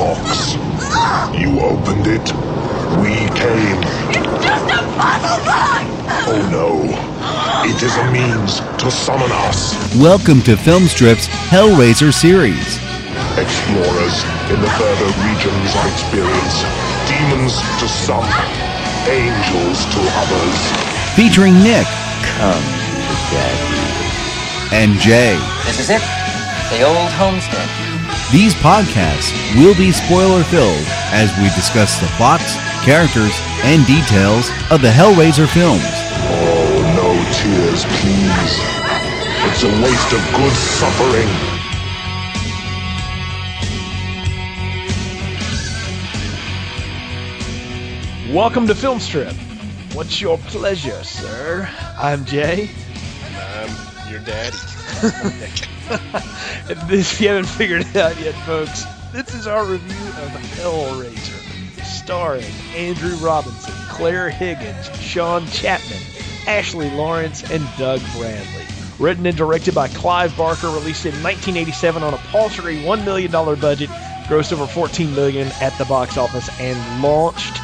box. You opened it. We came. It's just a puzzle box! Oh no. It is a means to summon us. Welcome to Filmstrip's Hellraiser series. Explorers in the further regions of experience. Demons to some, angels to others. Featuring Nick Come to daddy. and Jay. This is it. The old homestead. These podcasts will be spoiler filled as we discuss the plots, characters, and details of the Hellraiser films. Oh, no tears, please. It's a waste of good suffering. Welcome to Film Strip. What's your pleasure, sir? I'm Jay. I'm your daddy. If you haven't figured it out yet, folks, this is our review of Hellraiser, starring Andrew Robinson, Claire Higgins, Sean Chapman, Ashley Lawrence, and Doug Bradley. Written and directed by Clive Barker, released in 1987 on a paltry $1 million budget, grossed over 14 million at the box office, and launched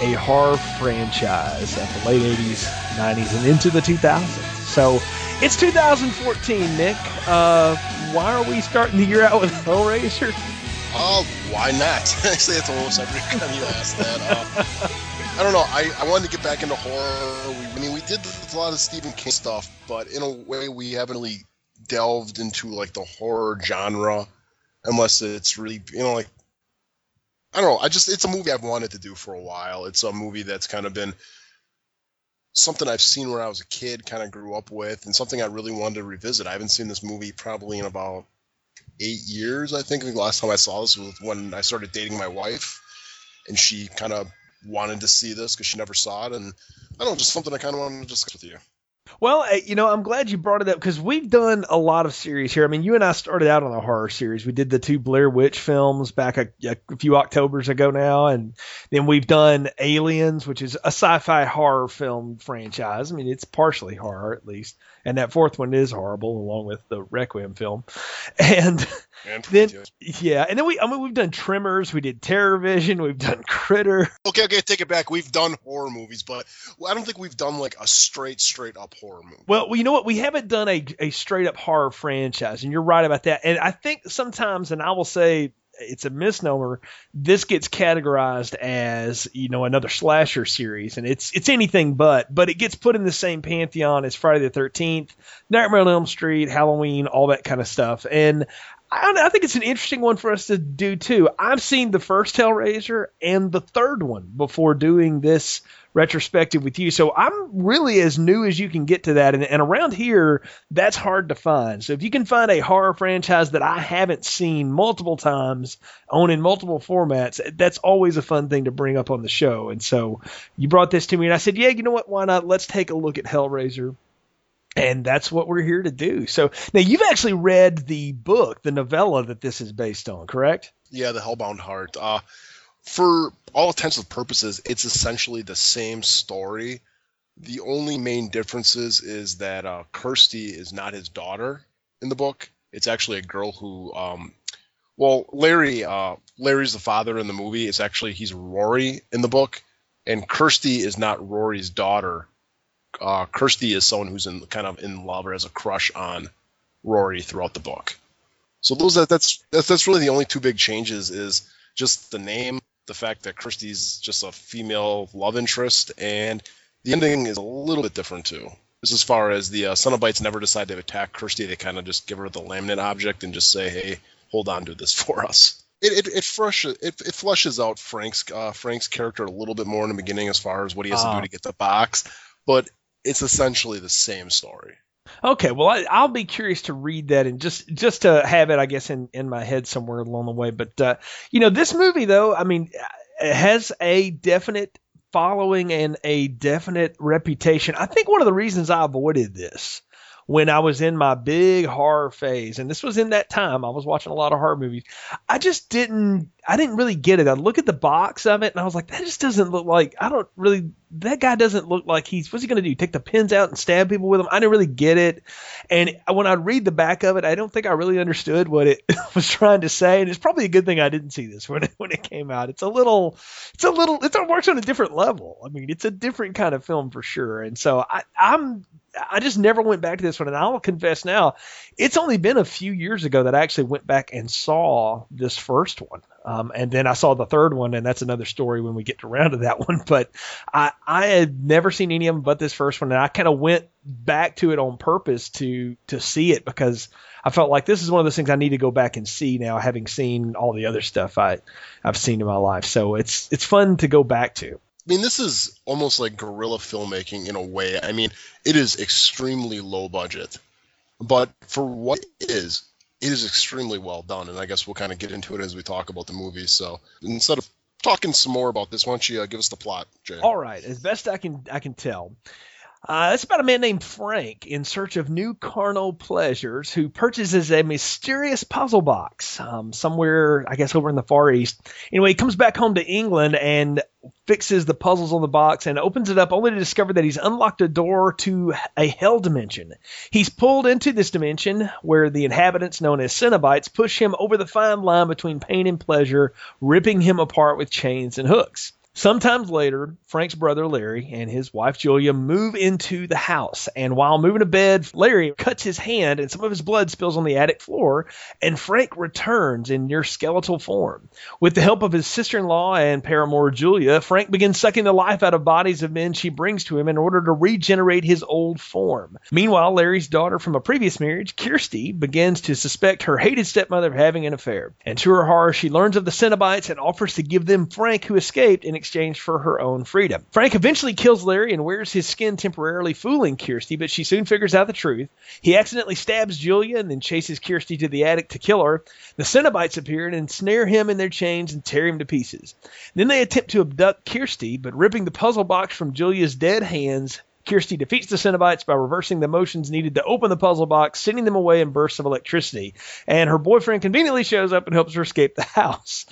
a horror franchise at the late 80s, 90s, and into the 2000s. So it's 2014, Nick. Uh, why are we starting the year out with Hellraiser? Oh, why not? Actually, that's almost every time you ask that. Uh, I don't know. I, I wanted to get back into horror. We, I mean, we did a lot of Stephen King stuff, but in a way, we haven't really delved into like the horror genre, unless it's really, you know, like I don't know. I just it's a movie I've wanted to do for a while. It's a movie that's kind of been something I've seen when I was a kid, kind of grew up with, and something I really wanted to revisit. I haven't seen this movie probably in about eight years. I think the last time I saw this was when I started dating my wife, and she kind of wanted to see this because she never saw it, and I don't know, just something I kind of wanted to discuss with you. Well, you know, I'm glad you brought it up because we've done a lot of series here. I mean, you and I started out on a horror series. We did the two Blair Witch films back a, a few Octobers ago now, and then we've done Aliens, which is a sci-fi horror film franchise. I mean, it's partially horror at least, and that fourth one is horrible, along with the Requiem film. And And then, yeah, and then we, I mean, we've done Tremors, we did Terror Vision, we've done Critter. okay, okay, take it back. We've done horror movies, but I don't think we've done like a straight, straight up horror movie. Well, you know what? We haven't done a, a straight up horror franchise, and you're right about that. And I think sometimes, and I will say it's a misnomer, this gets categorized as you know another slasher series, and it's it's anything but. But it gets put in the same pantheon as Friday the Thirteenth, Nightmare on Elm Street, Halloween, all that kind of stuff. And I, I think it's an interesting one for us to do too. I've seen the first Hellraiser and the third one before doing this retrospective with you. So I'm really as new as you can get to that. And, and around here, that's hard to find. So if you can find a horror franchise that I haven't seen multiple times, on in multiple formats, that's always a fun thing to bring up on the show. And so you brought this to me, and I said, yeah, you know what? Why not? Let's take a look at Hellraiser. And that's what we're here to do. So now you've actually read the book, the novella that this is based on, correct? Yeah, the Hellbound Heart. Uh, for all intents and purposes, it's essentially the same story. The only main differences is that uh, Kirsty is not his daughter in the book. It's actually a girl who, um, well, Larry. Uh, Larry's the father in the movie. It's actually he's Rory in the book, and Kirsty is not Rory's daughter. Uh, Kirsty is someone who's in kind of in love or has a crush on Rory throughout the book. So those that that's that's that's really the only two big changes is just the name, the fact that Kirsty's just a female love interest, and the ending is a little bit different too. Just as far as the uh, Cenobites never decide to attack Kirsty, they kind of just give her the laminate object and just say, "Hey, hold on to this for us." It it it, fresh, it, it flushes out Frank's uh, Frank's character a little bit more in the beginning as far as what he has to Ah. do to get the box, but it's essentially the same story. Okay, well, I, I'll be curious to read that and just just to have it, I guess, in in my head somewhere along the way. But uh, you know, this movie, though, I mean, it has a definite following and a definite reputation. I think one of the reasons I avoided this when I was in my big horror phase, and this was in that time, I was watching a lot of horror movies. I just didn't. I didn't really get it. I look at the box of it and I was like, that just doesn't look like I don't really that guy doesn't look like he's what's he gonna do? Take the pins out and stab people with them? I didn't really get it. And when I read the back of it, I don't think I really understood what it was trying to say. And it's probably a good thing I didn't see this when it, when it came out. It's a little, it's a little, it's, it works on a different level. I mean, it's a different kind of film for sure. And so I, I'm I just never went back to this one. And I'll confess now, it's only been a few years ago that I actually went back and saw this first one. Um, and then I saw the third one, and that's another story when we get around to that one. But I, I had never seen any of them but this first one, and I kind of went back to it on purpose to to see it because I felt like this is one of those things I need to go back and see now, having seen all the other stuff I I've seen in my life. So it's it's fun to go back to. I mean, this is almost like guerrilla filmmaking in a way. I mean, it is extremely low budget, but for what it is, it is extremely well done. And I guess we'll kind of get into it as we talk about the movie. So instead of talking some more about this, why don't you uh, give us the plot, Jay? All right, as best I can I can tell. Uh, it's about a man named Frank in search of new carnal pleasures who purchases a mysterious puzzle box um, somewhere, I guess, over in the Far East. Anyway, he comes back home to England and fixes the puzzles on the box and opens it up only to discover that he's unlocked a door to a hell dimension. He's pulled into this dimension where the inhabitants, known as Cenobites, push him over the fine line between pain and pleasure, ripping him apart with chains and hooks. Sometimes later, Frank's brother Larry and his wife Julia move into the house, and while moving to bed, Larry cuts his hand and some of his blood spills on the attic floor, and Frank returns in near skeletal form. With the help of his sister in law and paramour Julia, Frank begins sucking the life out of bodies of men she brings to him in order to regenerate his old form. Meanwhile, Larry's daughter from a previous marriage, Kirsty, begins to suspect her hated stepmother of having an affair, and to her horror, she learns of the Cenobites and offers to give them Frank, who escaped, in exchange for her own freedom. Frank eventually kills Larry and wears his skin temporarily, fooling Kirsty, but she soon figures out the truth. He accidentally stabs Julia and then chases Kirsty to the attic to kill her. The Cenobites appear and ensnare him in their chains and tear him to pieces. Then they attempt to abduct Kirsty, but ripping the puzzle box from Julia's dead hands, Kirsty defeats the Cenobites by reversing the motions needed to open the puzzle box, sending them away in bursts of electricity. And her boyfriend conveniently shows up and helps her escape the house.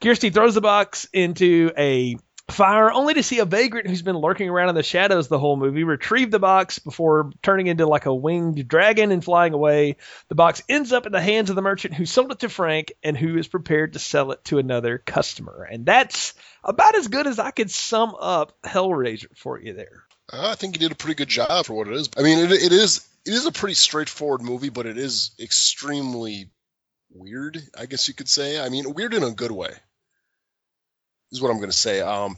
Kirsty throws the box into a fire, only to see a vagrant who's been lurking around in the shadows the whole movie retrieve the box before turning into like a winged dragon and flying away. The box ends up in the hands of the merchant who sold it to Frank and who is prepared to sell it to another customer. And that's about as good as I could sum up Hellraiser for you there. Uh, I think you did a pretty good job for what it is. I mean, it, it is it is a pretty straightforward movie, but it is extremely weird. I guess you could say. I mean, weird in a good way is what I'm going to say. Um,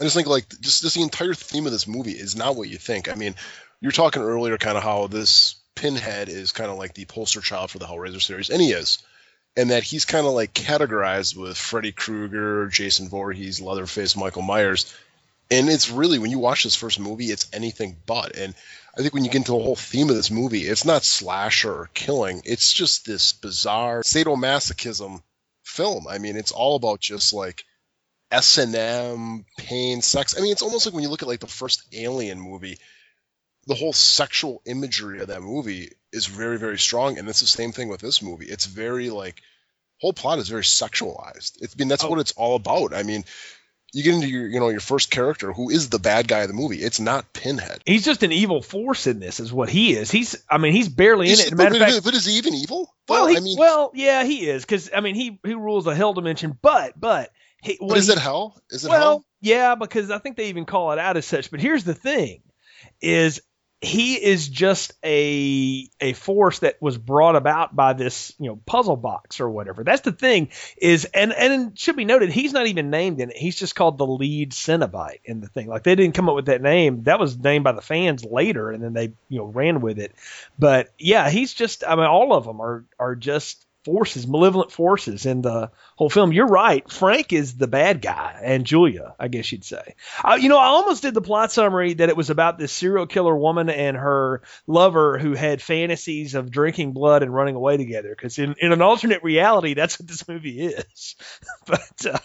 I just think like just, just the entire theme of this movie is not what you think. I mean, you are talking earlier kind of how this Pinhead is kind of like the poster child for the Hellraiser series, and he is, and that he's kind of like categorized with Freddy Krueger, Jason Voorhees, Leatherface, Michael Myers, and it's really when you watch this first movie, it's anything but. And I think when you get into the whole theme of this movie, it's not slasher or killing; it's just this bizarre sadomasochism film. I mean, it's all about just like S and M, pain, sex. I mean, it's almost like when you look at like the first Alien movie, the whole sexual imagery of that movie is very, very strong, and it's the same thing with this movie. It's very like whole plot is very sexualized. It's, I mean, that's oh. what it's all about. I mean, you get into your you know your first character who is the bad guy of the movie it's not pinhead he's just an evil force in this is what he is he's i mean he's barely he's, in it but, fact, but, is he even evil well, well he, I mean, well yeah he is because i mean he he rules a hell dimension but but he, but is he, it hell? Is it well, hell? yeah, because I think they even call it out as such. But here's the thing: is he is just a a force that was brought about by this you know puzzle box or whatever. That's the thing is, and and it should be noted he's not even named in it. He's just called the lead Cenobite in the thing. Like they didn't come up with that name. That was named by the fans later, and then they you know ran with it. But yeah, he's just. I mean, all of them are are just forces, malevolent forces in the whole film. You're right. Frank is the bad guy, and Julia, I guess you'd say. Uh, you know, I almost did the plot summary that it was about this serial killer woman and her lover who had fantasies of drinking blood and running away together. Because in, in an alternate reality, that's what this movie is. but. Uh,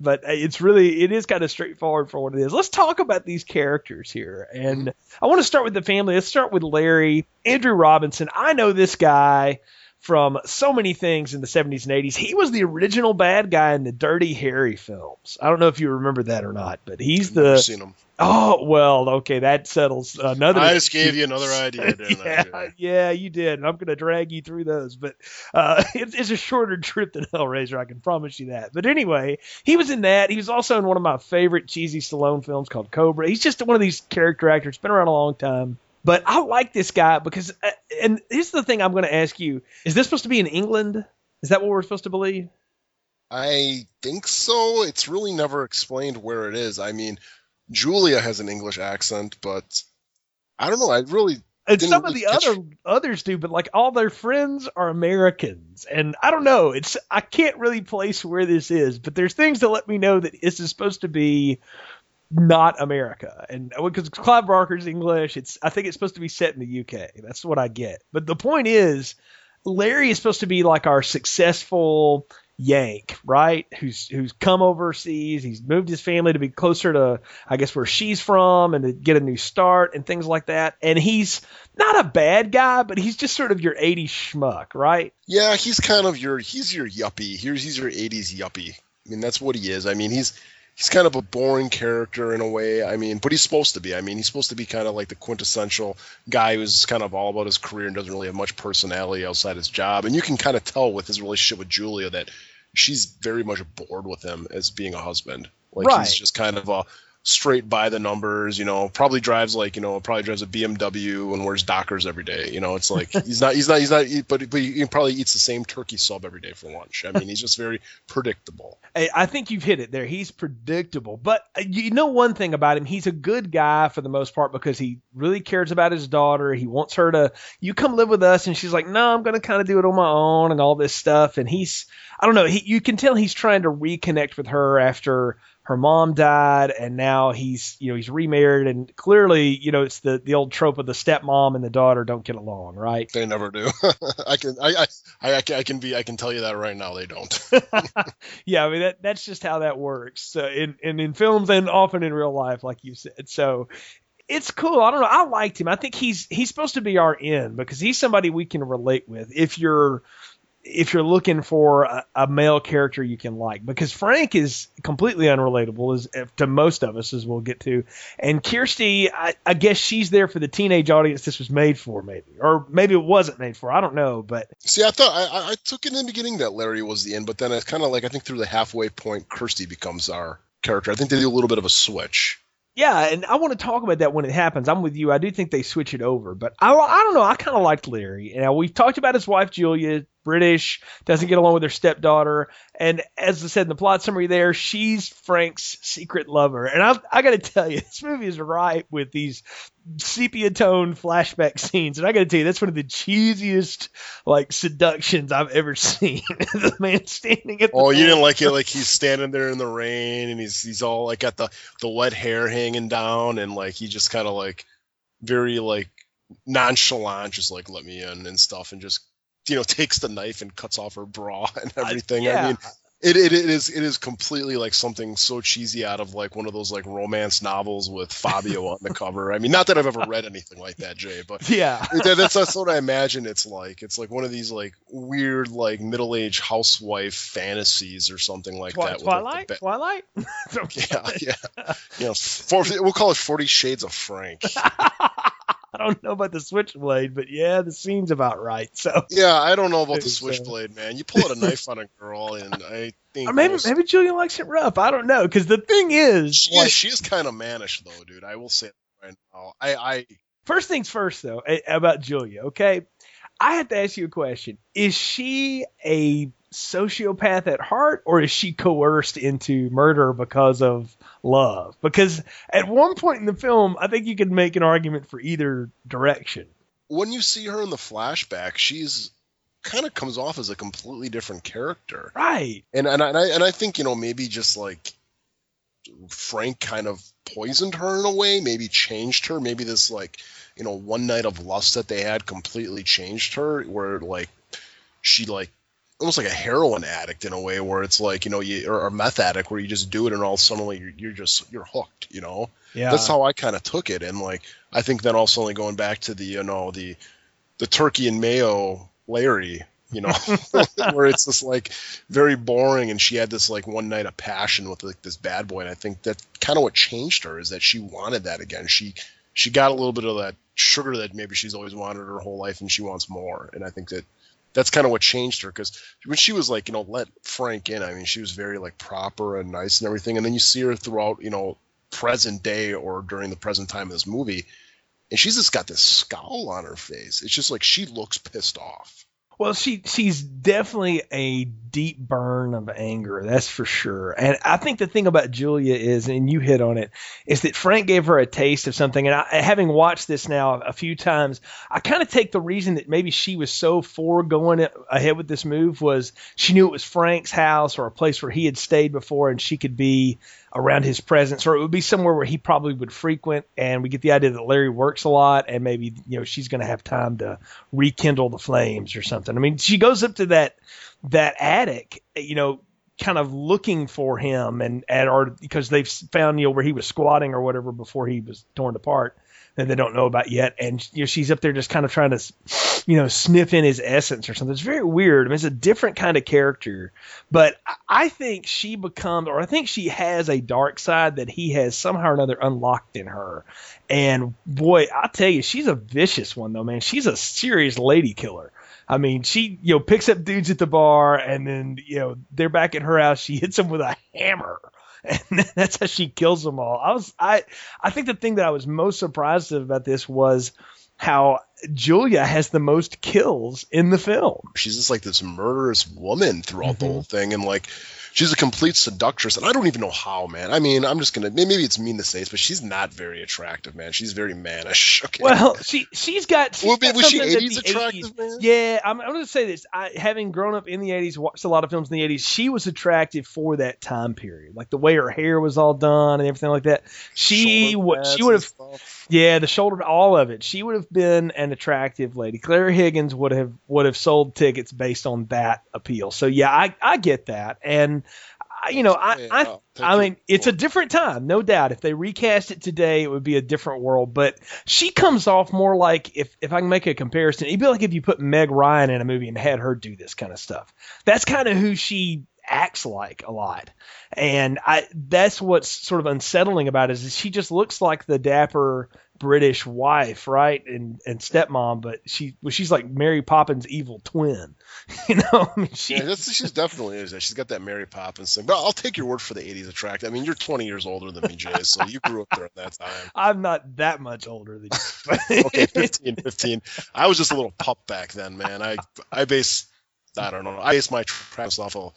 but it's really it is kind of straightforward for what it is. Let's talk about these characters here, and I want to start with the family. Let's start with Larry Andrew Robinson. I know this guy from so many things in the 70s and 80s. He was the original bad guy in the Dirty Harry films. I don't know if you remember that or not, but he's Never the seen him. Oh well, okay, that settles another. I just gave you another idea, yeah, yeah, you did. And I'm going to drag you through those, but uh, it's, it's a shorter trip than Hellraiser. I can promise you that. But anyway, he was in that. He was also in one of my favorite cheesy Stallone films called Cobra. He's just one of these character actors. Been around a long time. But I like this guy because, uh, and here's the thing I'm going to ask you: Is this supposed to be in England? Is that what we're supposed to believe? I think so. It's really never explained where it is. I mean, Julia has an English accent, but I don't know. I really And some of the other others do, but like all their friends are Americans, and I don't know. It's I can't really place where this is, but there's things that let me know that this is supposed to be not America, and uh, because Clive Barker's English, it's I think it's supposed to be set in the UK. That's what I get. But the point is, Larry is supposed to be like our successful Yank, right? Who's who's come overseas. He's moved his family to be closer to, I guess, where she's from, and to get a new start and things like that. And he's not a bad guy, but he's just sort of your '80s schmuck, right? Yeah, he's kind of your he's your yuppie. Here's he's your '80s yuppie. I mean, that's what he is. I mean, he's he's kind of a boring character in a way. I mean, but he's supposed to be. I mean, he's supposed to be kind of like the quintessential guy who's kind of all about his career and doesn't really have much personality outside his job. And you can kind of tell with his relationship with Julia that she's very much bored with him as being a husband. Like Right. he's just kind of a straight by the numbers, you know, probably drives like, you know, probably drives a BMW and wears Dockers every day. You know, it's like he's not he's not he's not but but he probably eats the same turkey sub every day for lunch. I mean, he's just very predictable. I I think you've hit it there. He's predictable, but uh, you know one thing about him, he's a good guy for the most part because he really cares about his daughter. He wants her to, you come live with us, and she's like, no, I'm going to kind of do it on my own and all this stuff. And he's, I don't know, he, you can tell he's trying to reconnect with her after her mom died, and now he's, you know, he's remarried, and clearly, you know, it's the the old trope of the stepmom and the daughter don't get along, right? They never do. I can I, I I can I can be I can tell you that right now they don't. yeah, I mean that that's just how that works. So in, in in films and often in real life, like you said. So it's cool. I don't know. I liked him. I think he's he's supposed to be our end because he's somebody we can relate with. If you're if you're looking for a, a male character you can like, because Frank is completely unrelatable as to most of us, as we'll get to, and Kirsty, I, I guess she's there for the teenage audience this was made for, maybe, or maybe it wasn't made for. I don't know, but See, I thought I, I- took it in the beginning that Larry was the end, but then it's kind of like I think through the halfway point, Kirsty becomes our character. I think they do a little bit of a switch. Yeah, and I want to talk about that when it happens. I'm with you. I do think they switch it over, but I, I don't know. I kind of liked Larry. Now we've talked about his wife Julia, British, doesn't get along with her stepdaughter, and as I said in the plot summary, there she's Frank's secret lover. And I, I got to tell you, this movie is ripe with these sepia tone flashback scenes, and I got to tell you, that's one of the cheesiest like seductions I've ever seen. the man standing at the Oh, you didn't like it like he's standing there in the rain and he's he's all like got the the wet hair hanging down and like he just kind of like very like nonchalant, just like let me in and stuff, and just you know takes the knife and cuts off her bra and everything. yeah. I mean, it, it it is it is completely like something so cheesy out of like one of those like romance novels with Fabio on the cover. I mean, not that I've ever read anything like that, Jay, but yeah. that, that's, that's what I imagine it's like. It's like one of these like weird like middle aged housewife fantasies or something like Twi- that. with, like, Twilight, ba- Twilight. yeah, yeah, you know, for, we'll call it Forty Shades of Frank. I don't know about the switchblade, but yeah, the scene's about right. So, Yeah, I don't know about the switchblade, man. You pull out a knife on a girl, and I think or maybe most- maybe Julia likes it rough. I don't know because the thing is, she, like, is, she is kind of mannish though, dude. I will say right now. I, I first things first though about Julia. Okay, I have to ask you a question: Is she a sociopath at heart, or is she coerced into murder because of love? Because at one point in the film, I think you could make an argument for either direction. when you see her in the flashback, she's kind of comes off as a completely different character. Right. and and I, and I and I think you know maybe just like Frank kind of poisoned her in a way, maybe changed her, maybe this like you know one night of lust that they had completely changed her, where like she like almost like a heroin addict in a way, where it's like you know you or a meth addict where you just do it and all of a sudden you're, you're just you're hooked, you know. Yeah. That's how I kind of took it, and like I think then also only going back to the you know the the turkey and mayo Larry you know, where it's just like very boring. And she had this like one night of passion with like this bad boy. And I think that kind of what changed her is that she wanted that again. She she got a little bit of that sugar that maybe she's always wanted her whole life, and she wants more. And I think that that's kind of what changed her because when she was like you know let Frank in, I mean she was very like proper and nice and everything. And then you see her throughout you know present day or during the present time of this movie and she's just got this scowl on her face. It's just like she looks pissed off. Well, she she's definitely a deep burn of anger, that's for sure. And I think the thing about Julia is, and you hit on it, is that Frank gave her a taste of something. And I, having watched this now a few times, I kind of take the reason that maybe she was so for going ahead with this move was she knew it was Frank's house or a place where he had stayed before, and she could be around his presence, or it would be somewhere where he probably would frequent. And we get the idea that Larry works a lot, and maybe you know she's going to have time to rekindle the flames or something. I mean, she goes up to that that attic, you know, kind of looking for him, and at or because they've found you know where he was squatting or whatever before he was torn apart that they don't know about yet. And you know, she's up there just kind of trying to, you know, sniff in his essence or something. It's very weird. I mean, it's a different kind of character, but I think she becomes, or I think she has a dark side that he has somehow or another unlocked in her. And boy, I tell you, she's a vicious one though, man. She's a serious lady killer. I mean, she you know picks up dudes at the bar, and then you know they're back at her house. She hits them with a hammer and that's how she kills them all. I was I I think the thing that I was most surprised about this was how Julia has the most kills in the film. She's just like this murderous woman throughout mm-hmm. the whole thing, and like she's a complete seductress, and I don't even know how, man. I mean, I'm just gonna maybe it's mean to say this, but she's not very attractive, man. She's very mannish. Okay. Well, she she's got. She's well, got was she 80s attractive, 80s. man? Yeah, I'm, I'm gonna say this. I having grown up in the 80s, watched a lot of films in the 80s. She was attractive for that time period, like the way her hair was all done and everything like that. She would she would have. Yeah, the shoulder, all of it. She would have been an attractive lady. Claire Higgins would have would have sold tickets based on that appeal. So yeah, I I get that, and you know, I, I, I mean, it's a different time, no doubt. If they recast it today, it would be a different world. But she comes off more like, if if I can make a comparison, it'd be like if you put Meg Ryan in a movie and had her do this kind of stuff. That's kind of who she acts like a lot, and I that's what's sort of unsettling about it is she just looks like the dapper British wife, right, and and stepmom, but she well, she's like Mary Poppins' evil twin. You know, I mean, she, yeah, she's definitely is. That. She's got that Mary Poppins thing. But I'll take your word for the '80s attract. I mean, you're 20 years older than me, Jay, so you grew up there at that time. I'm not that much older than you. okay, 15, 15. I was just a little pup back then, man. I I base I don't know. I base my tracks off of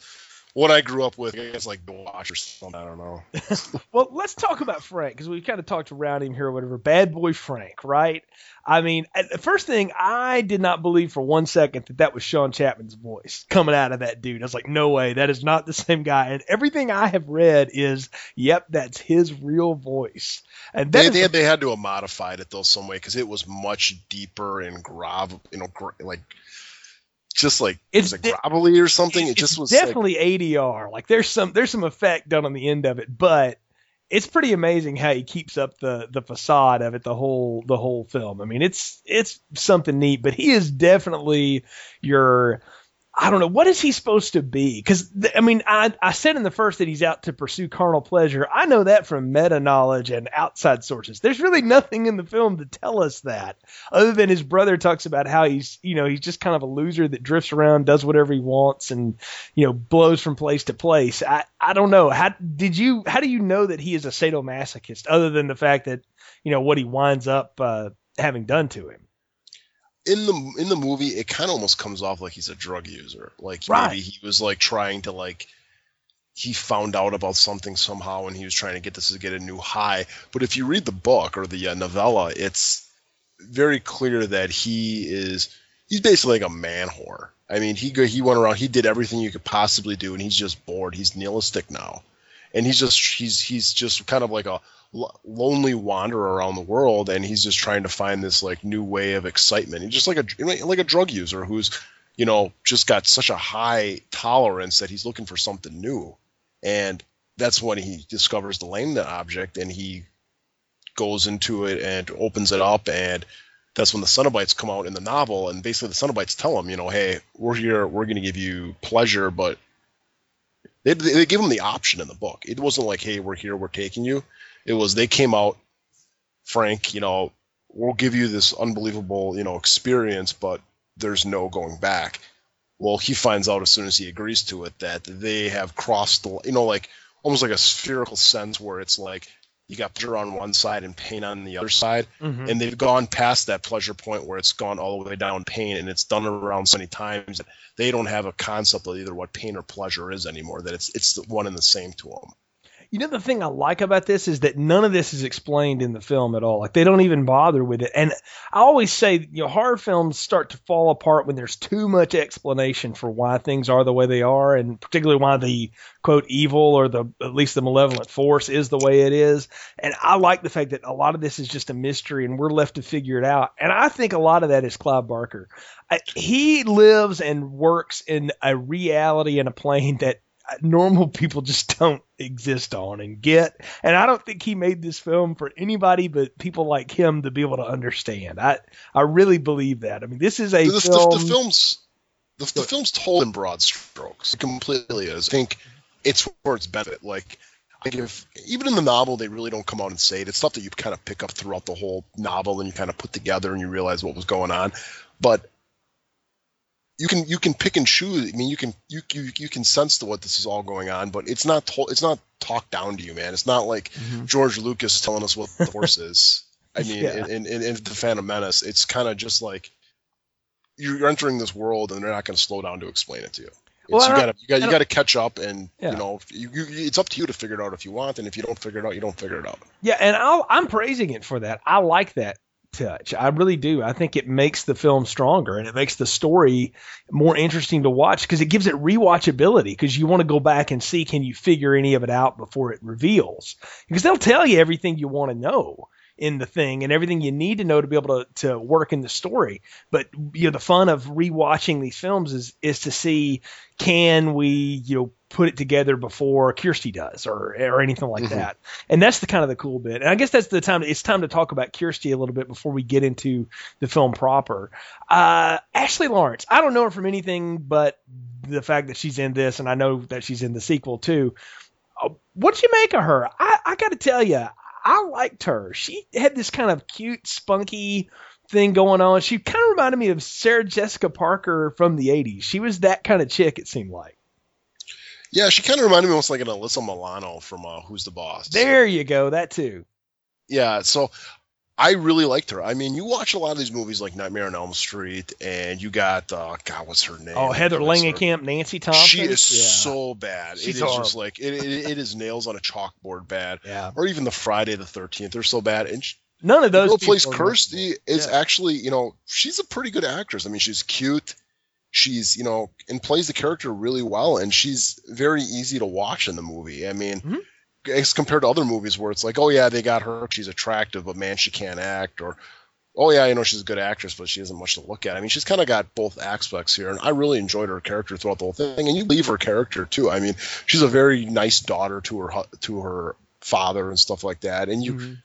what I grew up with. I guess like the Watch or something. I don't know. well, let's talk about Frank because we kind of talked around him here or whatever. Bad boy Frank, right? I mean, uh, the first thing I did not believe for one second that that was Sean Chapman's voice coming out of that dude. I was like, no way, that is not the same guy. And everything I have read is, yep, that's his real voice. And they, they, had, they had to have modified it though some way because it was much deeper and grav, you know, like just like it's was it grovelly or something. It just was definitely like, ADR. Like there's some there's some effect done on the end of it, but it's pretty amazing how he keeps up the the facade of it the whole the whole film. I mean, it's it's something neat, but he is definitely your I don't know what is he supposed to be because I mean I I said in the first that he's out to pursue carnal pleasure. I know that from meta knowledge and outside sources. There's really nothing in the film to tell us that other than his brother talks about how he's you know he's just kind of a loser that drifts around, does whatever he wants, and you know blows from place to place. I I don't know how did you how do you know that he is a sadomasochist other than the fact that you know what he winds up uh, having done to him in the in the movie, it kind of almost comes off like he's a drug user. Like right. maybe he was like trying to like he found out about something somehow and he was trying to get this to get a new high. But if you read the book or the uh, novella, it's very clear that he is he's basically like a man whore. I mean, he he went around, he did everything you could possibly do, and he's just bored. He's nihilistic now, and he's just he's he's just kind of like a lonely wanderer around the world, and he's just trying to find this like new way of excitement. He's just like a like a drug user who's you know just got such a high tolerance that he's looking for something new, and that's when he discovers the lameness object, and he goes into it and opens it up and that's when the Cenobites come out in the novel, and basically the Cenobites tell him, you know, hey, we're here, we're going to give you pleasure, but they, they give him the option in the book. It wasn't like, hey, we're here, we're taking you. It was they came out, Frank, you know, we'll give you this unbelievable, you know, experience, but there's no going back. Well, he finds out as soon as he agrees to it that they have crossed the, you know, like almost like a spherical sense where it's like you got pleasure on one side and pain on the other side, Mhm. and they've gone past that pleasure point where it's gone all the way down pain, and it's done around so many times that they don't have a concept of either what pain or pleasure is anymore. That it's it's one and the same to them. You know the thing I like about this is that none of this is explained in the film at all. Like they don't even bother with it. And I always say, you know, horror films start to fall apart when there's too much explanation for why things are the way they are, and particularly why the quote evil or the at least the malevolent force is the way it is. And I like the fact that a lot of this is just a mystery, and we're left to figure it out. And I think a lot of that is Clive Barker. I, he lives and works in a reality and a plane that normal people just don't exist on and get. And I don't think he made this film for anybody but people like him to be able to understand. I I really believe that. I mean, this is a the, the- film. the film's the, the film's told in broad strokes. It completely is. I think it's where its benefit. Like, like if even in the novel they really don't come out and say it. It's stuff that you kind of pick up throughout the whole novel and you kind of put together and you realize what was going on. But you can you can pick and choose. I mean, you can you you, you can sense to what this is all going on, but it's not told. It's not talked down to you, man. It's not like mm-hmm. George Lucas telling us what the force is. I mean, Yeah. in, in, in the Phantom Menace, it's kind of just like you're entering this world, and they're not going to slow down to explain it to you. It's, Well, you got to you got you got to catch up, and Yeah. you know, you, you, it's up to you to figure it out if you want, and if you don't figure it out, you don't figure it out. Yeah, and I'll, I'm praising it for that. I like that touch. I really do. I think it makes the film stronger and it makes the story more interesting to watch because it gives it rewatchability because you want to go back and see can you figure any of it out before it reveals because they'll tell you everything you want to know in the thing and everything you need to know to be able to, to work in the story. But you know, the fun of rewatching these films is is to see can we, you know, put it together before Kirsty does or or anything like Mhm. that. And that's the kind of the cool bit. And I guess that's the time it's time to talk about Kirsty a little bit before we get into the film proper. Uh Ashley Lawrence, I don't know her from anything but the fact that she's in this and I know that she's in the sequel too. Uh, What'd you make of her? I, I got to tell you, I liked her. She had this kind of cute, spunky thing going on. She kind of reminded me of Sarah Jessica Parker from the 80s. She was that kind of chick, it seemed like. Yeah, she kind of reminded me almost like an Alyssa Milano from uh, Who's the Boss. There you go, that too. Yeah, so I really liked her. I mean, you watch a lot of these movies like Nightmare on Elm Street, and you got uh, God, what's her name? Oh, Heather Langenkamp, Nancy Thompson. She is Yeah. so bad. She's it is just like it, it, it is nails on a chalkboard bad. Yeah. Or even the Friday the Thirteenth, they're so bad. And she, None of those people plays Kirsty is Yeah. actually, you know, she's a pretty good actress. I mean, she's cute. She's, you know, and plays the character really well, and she's very easy to watch in the movie. I mean, Mhm. As compared to other movies where it's like, oh yeah, they got her, she's attractive, but man, she can't act, or oh yeah, you know, she's a good actress, but she isn't much to look at. I mean, she's kind of got both aspects here, and I really enjoyed her character throughout the whole thing. And you leave her character too. I mean, she's a very nice daughter to her to her father and stuff like that, and you Mhm.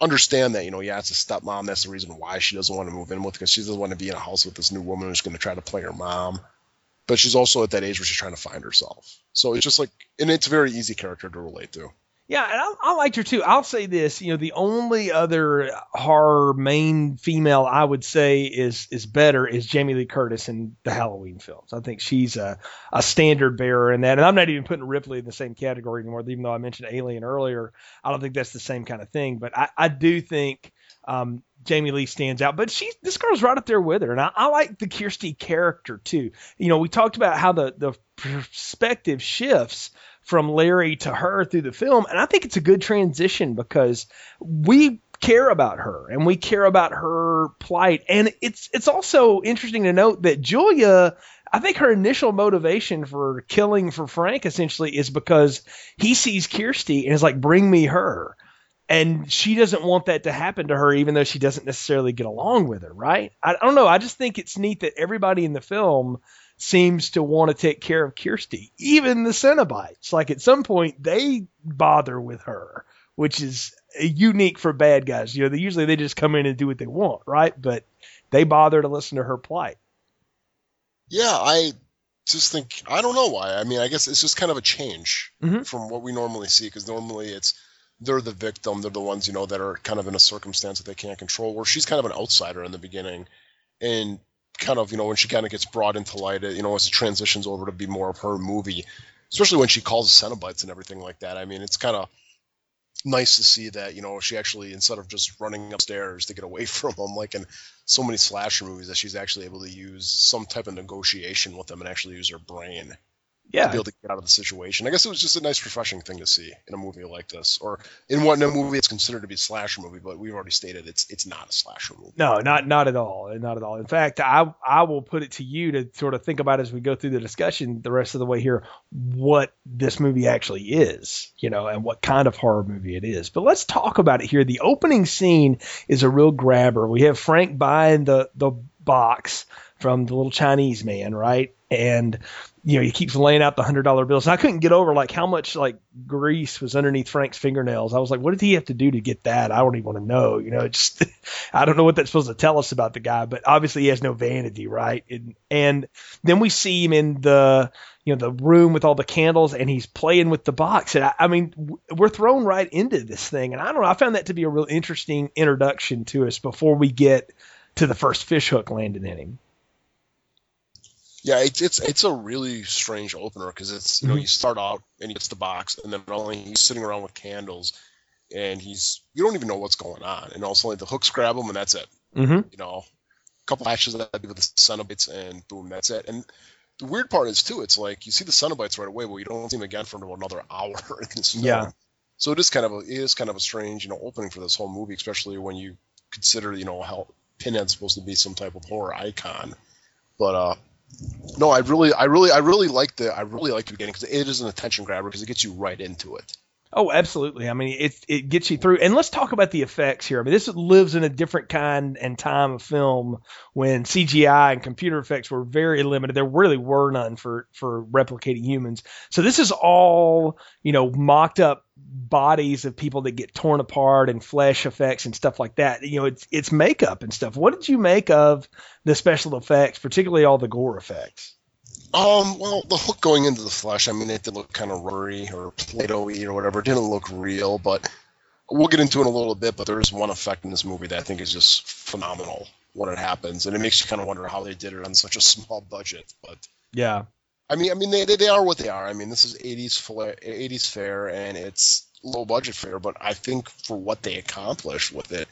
understand that, you know, yeah, it's a stepmom. That's the reason why she doesn't want to move in with because she doesn't want to be in a house with this new woman who's going to try to play her mom. But she's also at that age where she's trying to find herself. So it's just like, and it's a very easy character to relate to. Yeah, and I, I liked her too. I'll say this: you know, the only other horror main female I would say is is better is Jamie Lee Curtis in the Halloween films. I think she's a, a standard bearer in that, and I'm not even putting Ripley in the same category anymore. Even though I mentioned Alien earlier, I don't think that's the same kind of thing. But I, I do think um, Jamie Lee stands out. But she this girl's right up there with her, and I, I like the Kirsty character too. You know, we talked about how the the perspective shifts from Larry to her through the film. And I think it's a good transition because we care about her and we care about her plight. And it's it's also interesting to note that Julia, I think her initial motivation for killing for Frank essentially is because he sees Kirsty and is like, bring me her. And she doesn't want that to happen to her, even though she doesn't necessarily get along with her, right? I, I don't know. I just think it's neat that everybody in the film seems to want to take care of Kirsty, even the Cenobites. Like at some point, they bother with her, which is unique for bad guys. You know, they usually they just come in and do what they want, right? But they bother to listen to her plight. Yeah, I just think I don't know why. I mean, I guess it's just kind of a change Mhm. from what we normally see because normally it's they're the victim, they're the ones you know that are kind of in a circumstance that they can't control. Where she's kind of an outsider in the beginning, and kind of you know when she kind of gets brought into light, you know as it transitions over to be more of her movie, especially when she calls the Cenobites and everything like that. I mean, it's kind of nice to see that you know she actually instead of just running upstairs to get away from them like in so many slasher movies that she's actually able to use some type of negotiation with them and actually use her brain to Yeah, be able to get out of the situation. I guess it was just a nice, refreshing thing to see in a movie like this, or in what in a movie it's considered to be a slasher movie, but we've already stated it's it's not a slasher movie. No, not not at all, not at all. In fact, I I will put it to you to sort of think about as we go through the discussion the rest of the way here what this movie actually is, you know, and what kind of horror movie it is. But let's talk about it here. The opening scene is a real grabber. We have Frank buying the the box from the little Chinese man, right? And you know, he keeps laying out the hundred dollar bills. And I couldn't get over like how much like grease was underneath Frank's fingernails. I was like, what did he have to do to get that? I don't even want to know. You know, it's just I don't know what that's supposed to tell us about the guy, but obviously he has no vanity, right? And, and then we see him in the you know the room with all the candles, and he's playing with the box. And I, I mean, we're thrown right into this thing, and I don't know. I found that to be a real interesting introduction to us before we get to the first fish hook landing in him. Yeah, it's it's it's a really strange opener because it's you know Mhm. you start out and he gets the box and then only he's sitting around with candles and he's you don't even know what's going on and all of a sudden the hooks grab him and that's it. Mm-hmm. You know, a couple flashes of that with the Cenobites and boom, that's it. And the weird part is too, it's like you see the Cenobites right away, but you don't see them again for another hour in this. Yeah. So it is kind of a it is kind of a strange you know opening for this whole movie, especially when you consider you know how Pinhead's supposed to be some type of horror icon. But uh, no, I really, I really, I really like the, I really like the beginning because it is an attention grabber because it gets you right into it. Oh, absolutely. I mean, it it gets you through. And let's talk about the effects here. I mean, this lives in a different kind and time of film when CGI and computer effects were very limited. There really were none for for replicating humans. So this is all you know mocked up bodies of people that get torn apart and flesh effects and stuff like that. You know, it's it's makeup and stuff. What did you make of the special effects, particularly all the gore effects? Um, well, the hook going into the flesh, I mean, it did look kind of rubbery or Play-Doh-y or whatever. It didn't look real, but we'll get into it in a little bit. But there is one effect in this movie that I think is just phenomenal when it happens, and it makes you kind of wonder how they did it on such a small budget. But Yeah. I mean, I mean, they, they, they are what they are. I mean, this is 80s flair, 80s fare, and it's low budget fare, but I think for what they accomplished with it,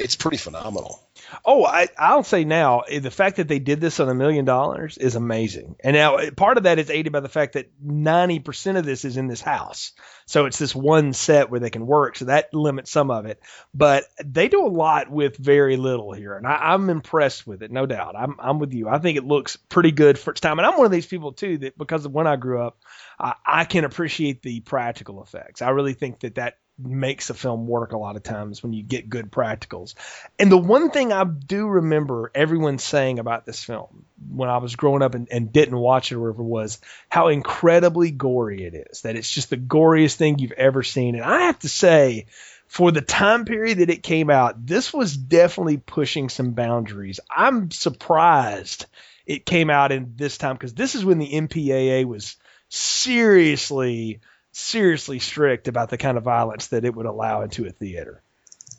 it's pretty phenomenal. Oh, I, I'll say now, eh, the fact that they did this on a million dollars is amazing. And now eh, part of that is aided by the fact that 90% of this is in this house. So it's this one set where they can work. So that limits some of it. But they do a lot with very little here. And I, I'm impressed with it, no doubt. I'm, I'm with you. I think it looks pretty good for its time. And I'm one of these people, too, that because of when I grew up, I, I can appreciate the practical effects. I really think that that makes a film work a lot of times when you get good practicals. And the one thing I do remember everyone saying about this film when I was growing up and, and didn't watch it or whatever was how incredibly gory it is. That it's just the goriest thing you've ever seen. And I have to say, for the time period that it came out, this was definitely pushing some boundaries. I'm surprised it came out in this time because this is when the MPAA was seriously, seriously strict about the kind of violence that it would allow into a theater.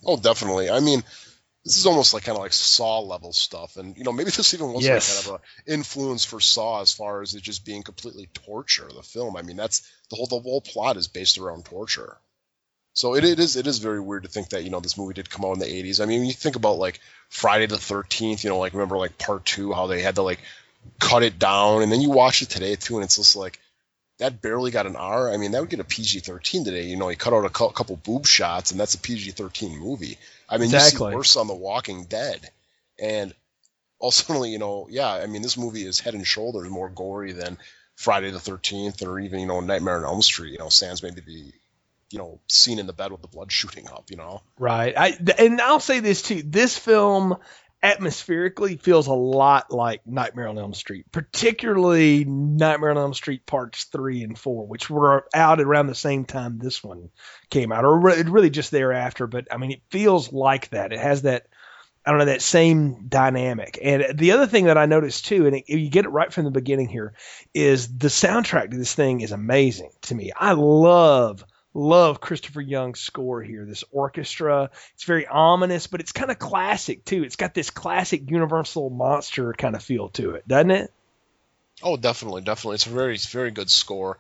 Oh, definitely. I mean, this is almost like kind of like Saw level stuff, and you know maybe this even was Yes. like kind of a influence for Saw as far as it just being completely torture. The film. I mean, that's the whole the whole plot is based around torture. So it, it is it is very weird to think that you know this movie did come out in the 80s. I mean, when you think about like Friday the 13th, you know, like remember like part two, how they had to like cut it down, and then you watch it today too, and it's just like that barely got an R. I mean, that would get a PG-13 today. You know, he cut out a cou- couple boob shots, and that's a PG-13 movie. I mean, Exactly. you see worse on The Walking Dead, and also, you know, yeah, I mean, this movie is head and shoulders more gory than Friday the 13th or even you know Nightmare on Elm Street. You know, sans maybe the you know scene in the bed with the blood shooting up. You know, Right. I and I'll say this too. This film atmospherically feels a lot like Nightmare on Elm Street, particularly Nightmare on Elm Street parts three and four, which were out around the same time this one came out, or re- really just thereafter. But I mean, it feels like that. It has that. I don't know that same dynamic. And the other thing that I noticed too, and it, you get it right from the beginning here, is the soundtrack to this thing is amazing to me. I love love Christopher Young's score here. This orchestra, it's very ominous, but it's kind of classic too. It's got this classic Universal monster kind of feel to it, doesn't it? Oh, definitely, definitely. It's a very, very good score.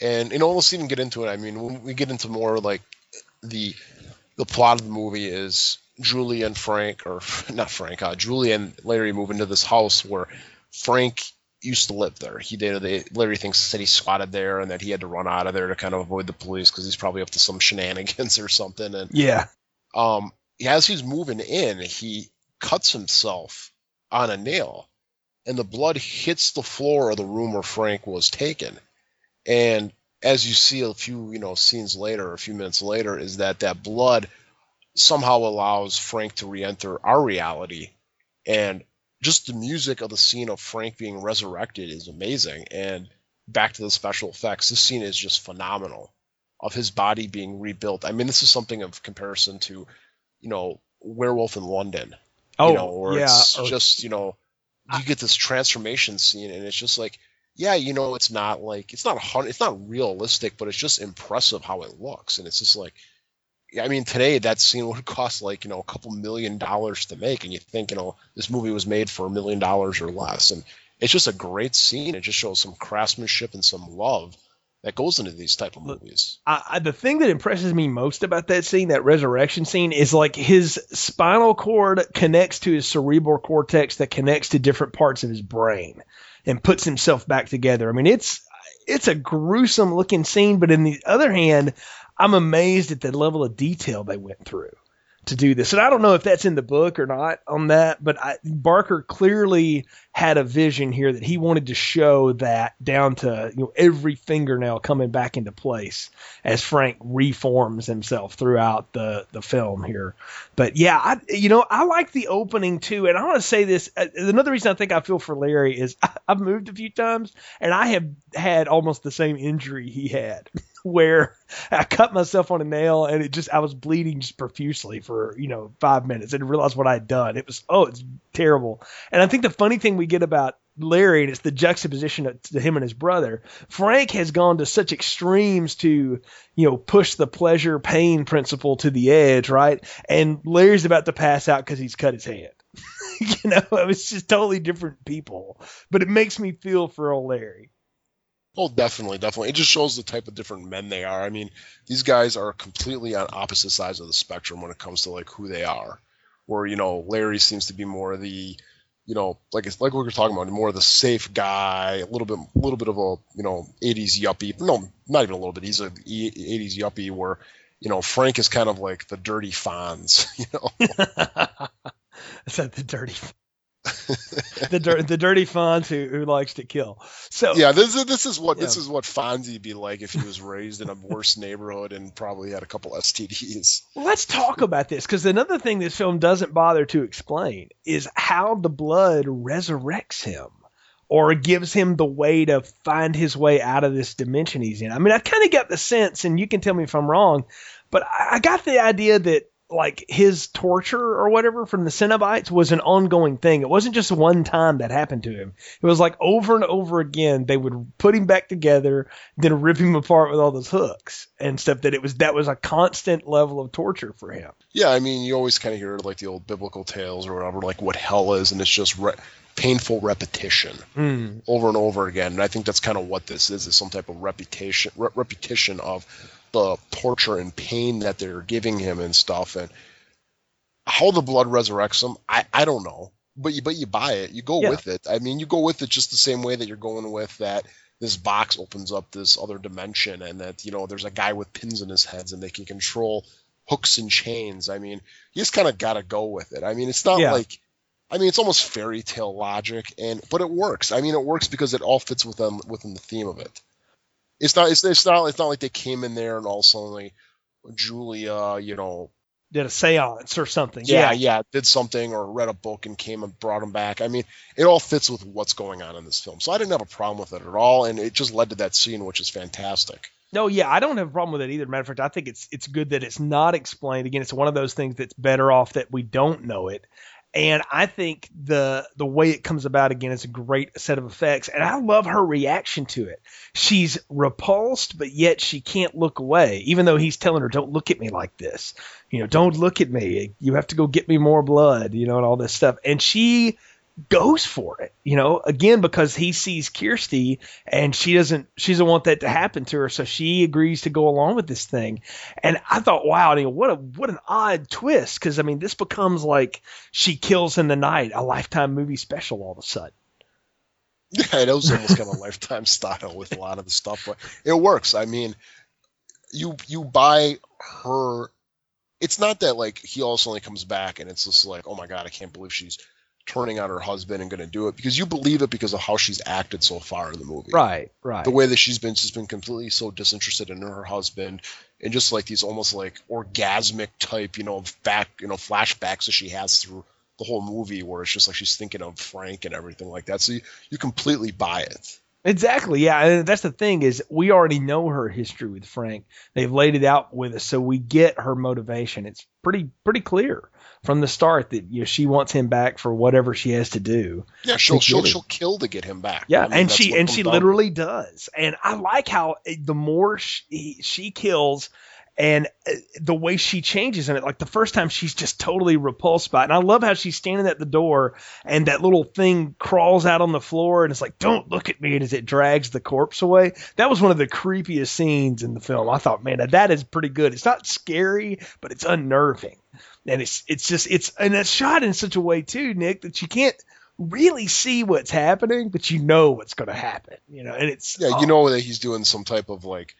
And you know, let's even get into it. I mean, when we get into more like the the plot of the movie is Julie and Frank, or not Frank, uh, Julie and Larry move into this house where Frank used to live there. He did. They, Larry thinks that he squatted there and that he had to run out of there to kind of avoid the police because he's probably up to some shenanigans or something. And Yeah. um, as he's moving in, he cuts himself on a nail, and the blood hits the floor of the room where Frank was taken. And as you see a few, you know, scenes later, a few minutes later, is that that blood somehow allows Frank to re-enter our reality, and just the music of the scene of Frank being resurrected is amazing. And back to the special effects, this scene is just phenomenal of his body being rebuilt. I mean, this is something of comparison to, you know, Werewolf in London. Oh, you know, or yeah. it's or- just, you know, you get this transformation scene and it's just like, yeah, you know, it's not like it's not a it's not realistic, but it's just impressive how it looks, and it's just like, I mean, today that scene would cost like you know a couple million dollars to make, and you think you know this movie was made for a million dollars or less, and it's just a great scene. It just shows some craftsmanship and some love that goes into these type of movies. I, I, the thing that impresses me most about that scene, that resurrection scene, is like his spinal cord connects to his cerebral cortex that connects to different parts of his brain and puts himself back together. I mean, it's it's a gruesome looking scene, but in the other hand, I'm amazed at the level of detail they went through to do this. And I don't know if that's in the book or not on that, but I, Barker clearly had a vision here that he wanted to show that down to you know every fingernail coming back into place as Frank reforms himself throughout the the film here. But yeah, I you know I like the opening too, and I want to say this. uh, Another reason I think I feel for Larry is I, I've moved a few times, and I have had almost the same injury he had. Where I cut myself on a nail and it just I was bleeding just profusely for you know five minutes and realized what I had done. It was oh it's terrible. And I think the funny thing we get about Larry and it's the juxtaposition to him and his brother. Frank has gone to such extremes to you know push the pleasure pain principle to the edge, right? And Larry's about to pass out because he's cut his hand. you know, it was just totally different people, but it makes me feel for old Larry. Oh, definitely, definitely. It just shows the type of different men they are. I mean, these guys are completely on opposite sides of the spectrum when it comes to like who they are. Where you know Larry seems to be more the, you know, like it's like we were talking about, more of the safe guy, a little bit, a little bit of a you know '80s yuppie. No, not even a little bit. He's a '80s yuppie. Where you know Frank is kind of like the dirty Fonz. You know, Is that the dirty, the dir- the dirty Fonz who, who likes to kill? So yeah. This is this is what this Yeah. is what Fonzie be like if he was raised in a worse neighborhood and probably had a couple STDs. Well, let's talk about this because another thing this film doesn't bother to explain is how the blood resurrects him or gives him the way to find his way out of this dimension he's in. I mean, I kind of got the sense, and you can tell me if I'm wrong, but I I got the idea that like his torture or whatever from the Cenobites was an ongoing thing. It wasn't just one time that happened to him. It was like over and over again they would put him back together, then rip him apart with all those hooks and stuff. That it was that was a constant level of torture for him. Yeah, I mean, you always kind of hear like the old biblical tales or whatever, like what hell is, and it's just re- painful repetition Mm. over and over again. And I think that's kind of what this is: is some type of reputation, re- repetition of the torture and pain that they're giving him and stuff. And how the blood resurrects him, I, I don't know, but you but you buy it, you go Yeah. with it. I mean, you go with it just the same way that you're going with that. This box opens up this other dimension, and that you know there's a guy with pins in his heads, and they can control hooks and chains. I mean, you just kind of got to go with it. I mean, it's not Yeah. like, I mean, it's almost fairy tale logic, and but it works. I mean, it works because it all fits within um, within the theme of it. It's not. It's, it's not. It's not like they came in there and all of a sudden, Julia, you know, did a séance or something. Yeah, yeah, did something or read a book and came and brought him back. I mean, it all fits with what's going on in this film. So I didn't have a problem with it at all, and it just led to that scene, which is fantastic. No, yeah, I don't have a problem with it either. Matter of fact, I think it's it's good that it's not explained. Again, it's one of those things that's better off that we don't know it. And I think the the way it comes about again is a great set of effects, and I love her reaction to it. She's repulsed, but yet she can't look away, even though he's telling her, "Don't look at me like this." You know, don't look at me. You have to go get me more blood. You know, and all this stuff. And she goes for it, you know, again because he sees Kirsty and she doesn't she doesn't want that to happen to her, so she agrees to go along with this thing. And I thought, wow, what a what an odd twist because I mean this becomes like she kills in the night, a lifetime movie special all of a sudden. Yeah, it was almost kind of lifetime style with a lot of the stuff, but it works. I mean, you you buy her. It's not that like he all of a sudden comes back and it's just like, oh my god, I can't believe she's turning on her husband and going to do it because you believe it because of how she's acted so far in the movie. Right, right. The way that she's been she's been completely so disinterested in her husband and just like these almost like orgasmic type, you know, back, you know, flashbacks that she has through the whole movie where it's just like she's thinking of Frank and everything like that. So you, you completely buy it. Exactly. Yeah, and that's the thing is we already know her history with Frank. They've laid it out with us, so we get her motivation. It's pretty pretty clear from the start that you know she wants him back for whatever she has to do. Yeah, she'll she'll, she'll kill to get him back. Yeah, I mean, and she and she down literally does. And I like how eh, the more she, she kills and uh, the way she changes in it like the first time she's just totally repulsed by it and i love how she's standing at the door and that little thing crawls out on the floor and it's like don't look at me and as it drags the corpse away that was one of the creepiest scenes in the film i thought man that is pretty good it's not scary but it's unnerving and it's it's just it's and it's shot in such a way too nick that you can't really see what's happening but you know what's going to happen you know and it's Yeah, you know that he's doing some type of like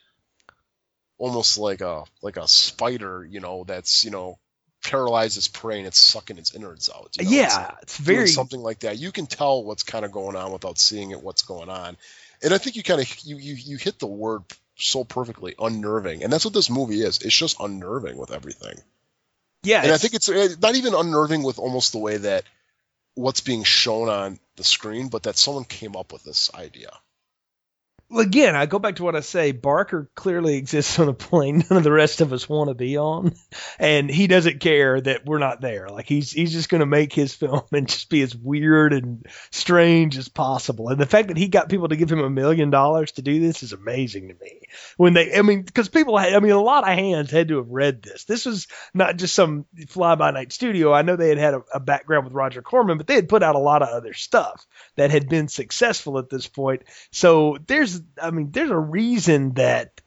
almost like a like a spider, you know, that's, you know, paralyzes prey and it's sucking its innards out. you know, yeah it's doing very something like that. You can tell what's kind of going on without seeing it what's going on. And I think you kind of you, you you hit the word so perfectly, unnerving. And that's what this movie is. It's just unnerving with everything. Yeah And I think it's uh, not even unnerving with almost the way that what's being shown on the screen, but that someone came up with this idea. Again, I go back to what I say. Barker clearly exists on a plane none of the rest of us want to be on, and he doesn't care that we're not there. Like he's he's just going to make his film and just be as weird and strange as possible. And the fact that he got people to give him a million dollars to do this is amazing to me. When they, I mean, because people, had, I mean, a lot of hands had to have read this. This was not just some fly by night studio. I know they had had a, a background with Roger Corman, but they had put out a lot of other stuff that had been successful at this point. So there's, I mean, there's a reason that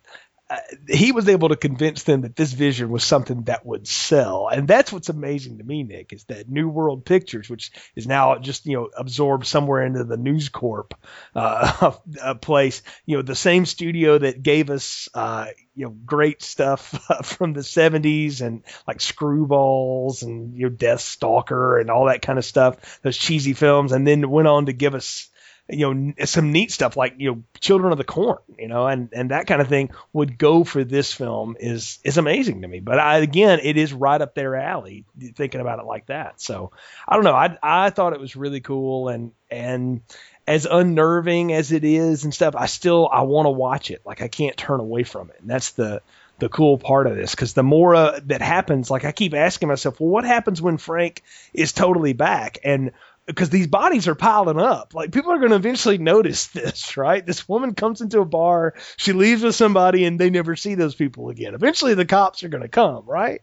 uh, he was able to convince them that this vision was something that would sell. And that's what's amazing to me, Nick, is that New World Pictures, which is now just, you know, absorbed somewhere into the News Corp uh, uh, place, you know, the same studio that gave us, uh, you know, great stuff from the 70s and like Screwballs and, you know, Death Stalker and all that kind of stuff, those cheesy films, and then went on to give us you know some neat stuff like you know children of the corn you know and and that kind of thing would go for this film is is amazing to me. But I, again it is right up their alley thinking about it like that. So i don't know i i thought it was really cool and and as unnerving as it is and stuff i still i want to watch it. Like i can't turn away from it. And that's the the cool part of this because the more uh, that happens like i keep asking myself well what happens when frank is totally back? And because these bodies are piling up. Like people are going to eventually notice this, right? This woman comes into a bar, she leaves with somebody, and they never see those people again. Eventually, the cops are going to come, right?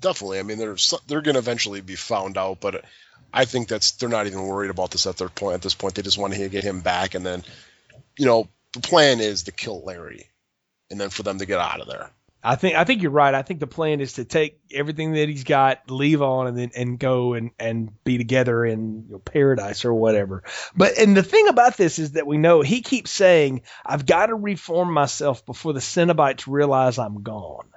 Definitely. I mean, they're they're going to eventually be found out, but I think that's they're not even worried about this at their point. At this point, they just want to get him back, and then, you know, the plan is to kill Larry, and then for them to get out of there. I think I think you're right. I think the plan is to take everything that he's got, leave on, and then and go and and be together in you know, paradise or whatever. But and the thing about this is that we know he keeps saying, "I've got to reform myself before the Cenobites realize I'm gone."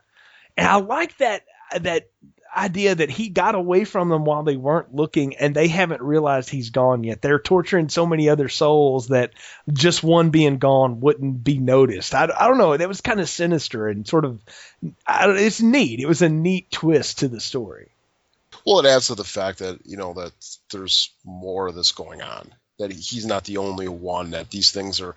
And I like that that idea that he got away from them while they weren't looking and they haven't realized he's gone yet. They're torturing so many other souls that just one being gone wouldn't be noticed. I, I don't know. That was kind of sinister and sort of, I, it's neat. It was a neat twist to the story. Well, it adds to the fact that, you know, that there's more of this going on, that he's not the only one, that these things are,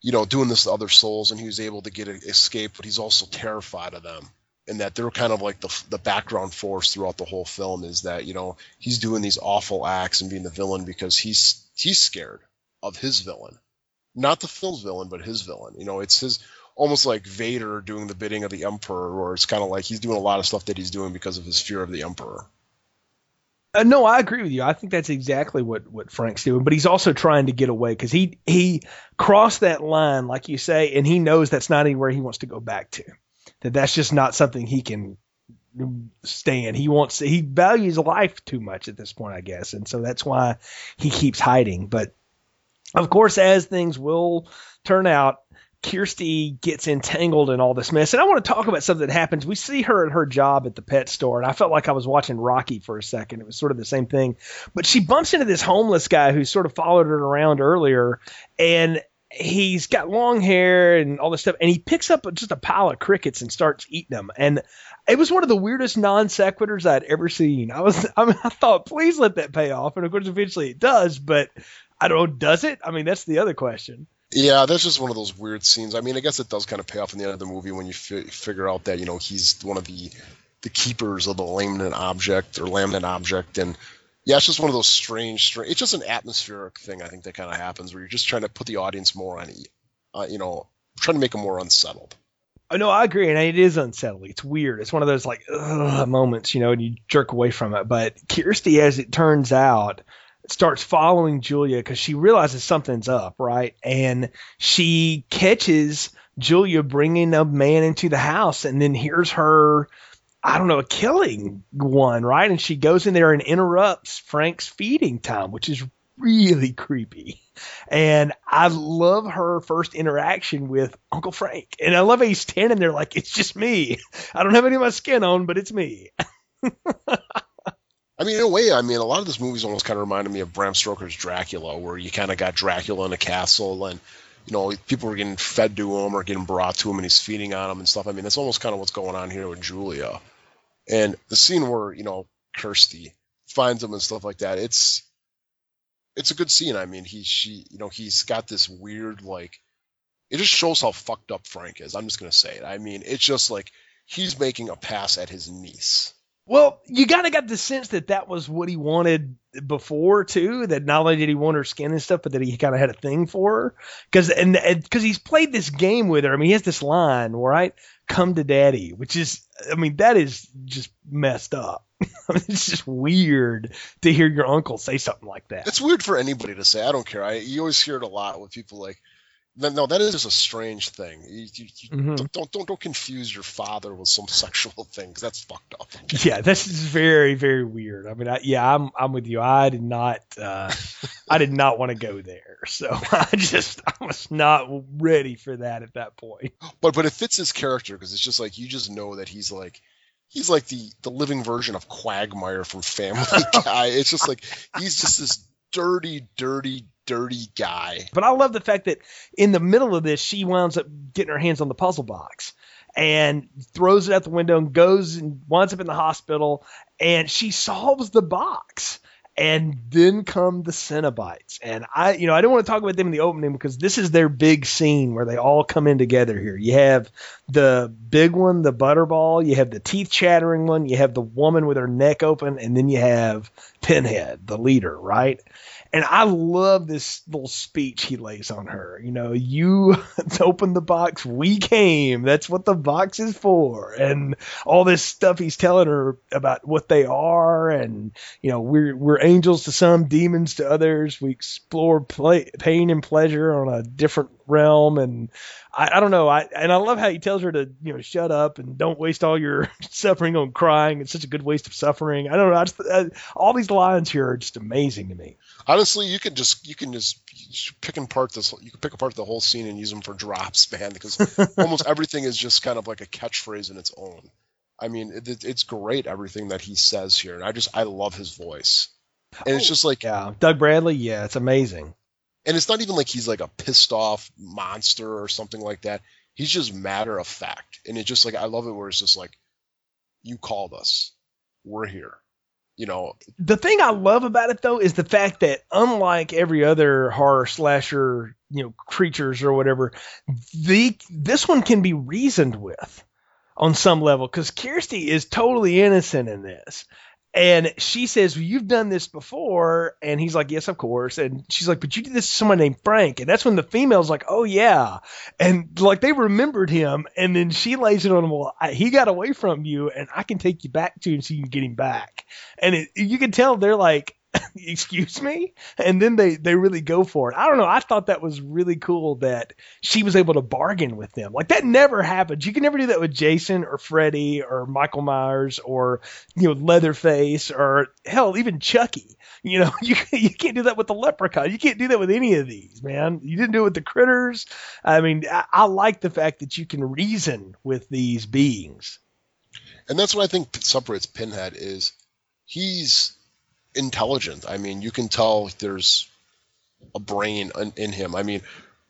you know, doing this to other souls and he was able to get escape, but he's also terrified of them and that they're kind of like the the background force throughout the whole film is that you know he's doing these awful acts and being the villain because he's he's scared of his villain, not the film's villain, but his villain. You know, it's his almost like Vader doing the bidding of the Emperor, or it's kind of like he's doing a lot of stuff that he's doing because of his fear of the Emperor. Uh, no, I agree with you. I think that's exactly what, what Frank's doing, but he's also trying to get away because he he crossed that line, like you say, and he knows that's not anywhere he wants to go back to that that's just not something he can stand. He wants he values life too much at this point, I guess, and so that's why he keeps hiding. But of course, as things will turn out, Kirsty gets entangled in all this mess. And I want to talk about something that happens. We see her at her job at the pet store, and I felt like I was watching Rocky for a second. It was sort of the same thing. But she bumps into this homeless guy who sort of followed her around earlier, and he's got long hair and all this stuff, and he picks up just a pile of crickets and starts eating them. And it was one of the weirdest non sequiturs I'd ever seen. I was, I, mean, I thought, please let that pay off, and of course, eventually it does. But I don't know, does it? I mean, that's the other question. Yeah, that's just one of those weird scenes. I mean, I guess it does kind of pay off in the end of the movie when you fi- figure out that you know he's one of the the keepers of the laminate object or laminate object, and yeah, it's just one of those strange, strange. It's just an atmospheric thing. I think that kind of happens where you're just trying to put the audience more on, uh, you know, trying to make them more unsettled. Oh, no, I agree, and it is unsettling. It's weird. It's one of those like moments, you know, and you jerk away from it. But Kirsty, as it turns out, starts following Julia because she realizes something's up, right? And she catches Julia bringing a man into the house, and then hears her I don't know, a killing one, right? And she goes in there and interrupts Frank's feeding time, which is really creepy. And I love her first interaction with Uncle Frank. And I love how he's standing there like, it's just me. I don't have any of my skin on, but it's me. I mean, in a way, I mean, a lot of this movie's almost kind of reminded me of Bram Stoker's Dracula, where you kind of got Dracula in a castle and you know, people were getting fed to him or getting brought to him and he's feeding on them and stuff. I mean, that's almost kind of what's going on here with Julia. And the scene where, you know, Kirsty finds him and stuff like that, it's it's a good scene. I mean, he she you know, he's got this weird like it just shows how fucked up Frank is. I'm just gonna say it. I mean, it's just like he's making a pass at his niece. Well, you kind of got the sense that that was what he wanted before too. That not only did he want her skin and stuff, but that he kind of had a thing for her. Because and because he's played this game with her. I mean, he has this line, right? "Come to daddy," which is, I mean, that is just messed up. I mean, it's just weird to hear your uncle say something like that. It's weird for anybody to say. I don't care. I you always hear it a lot with people like no, that is a strange thing. You, you, mm-hmm. don't, don't don't confuse your father with some sexual things. That's fucked up. Yeah, this is very very weird. I mean, I, yeah, I'm I'm with you. I did not uh, I did not want to go there. So I just I was not ready for that at that point. But but it fits his character because it's just like you just know that he's like he's like the the living version of Quagmire from Family Guy. it's just like he's just this dirty, dirty, dirty guy. But I love the fact that in the middle of this, she winds up getting her hands on the puzzle box and throws it out the window and goes and winds up in the hospital and she solves the box. And then come the Cenobites. And I, you know, I don't want to talk about them in the opening because this is their big scene where they all come in together here. You have the big one, the butterball, you have the teeth chattering one, you have the woman with her neck open, and then you have Pinhead, the leader, right? And I love this little speech he lays on her. You know, you open the box, we came. That's what the box is for. And all this stuff he's telling her about what they are. And, you know, we're, we're angels to some, demons to others. We explore play, pain and pleasure on a different realm. And I, I don't know. I, and I love how he tells her to, you know, shut up and don't waste all your suffering on crying. It's such a good waste of suffering. I don't know. I just, uh, all these lines here are just amazing to me honestly, you can just you can just pick apart this. You can pick apart the whole scene and use them for drops, man, because almost everything is just kind of like a catchphrase in its own. I mean, it, it's great everything that he says here, and I just I love his voice, and it's just like Yeah, Doug Bradley. Yeah, it's amazing. And it's not even like he's like a pissed off monster or something like that. He's just matter of fact, and it's just like I love it where it's just like, you called us, we're here, you know. The thing I love about it though is the fact that unlike every other horror slasher, you know, creatures or whatever, the this one can be reasoned with on some level because Kirsty is totally innocent in this. And she says, well, You've done this before. And he's like, Yes, of course. And she's like, But you did this to someone named Frank. And that's when the female's like, Oh, yeah. And like they remembered him. And then she lays it on him, Well, I, he got away from you and I can take you back to him so you can get him back. And it, you can tell they're like, excuse me? And then they they really go for it. I don't know. I thought that was really cool that she was able to bargain with them. Like that never happens. You can never do that with jason or freddy or michael myers or you know leatherface or hell even chucky. You know you, you can't do that with the leprechaun. You can't do that with any of these man. You didn't do it with the critters. I mean i, I like the fact that you can reason with these beings. And that's what I think separates Pinhead is he's intelligent. I mean, you can tell there's a brain in, in him. I mean,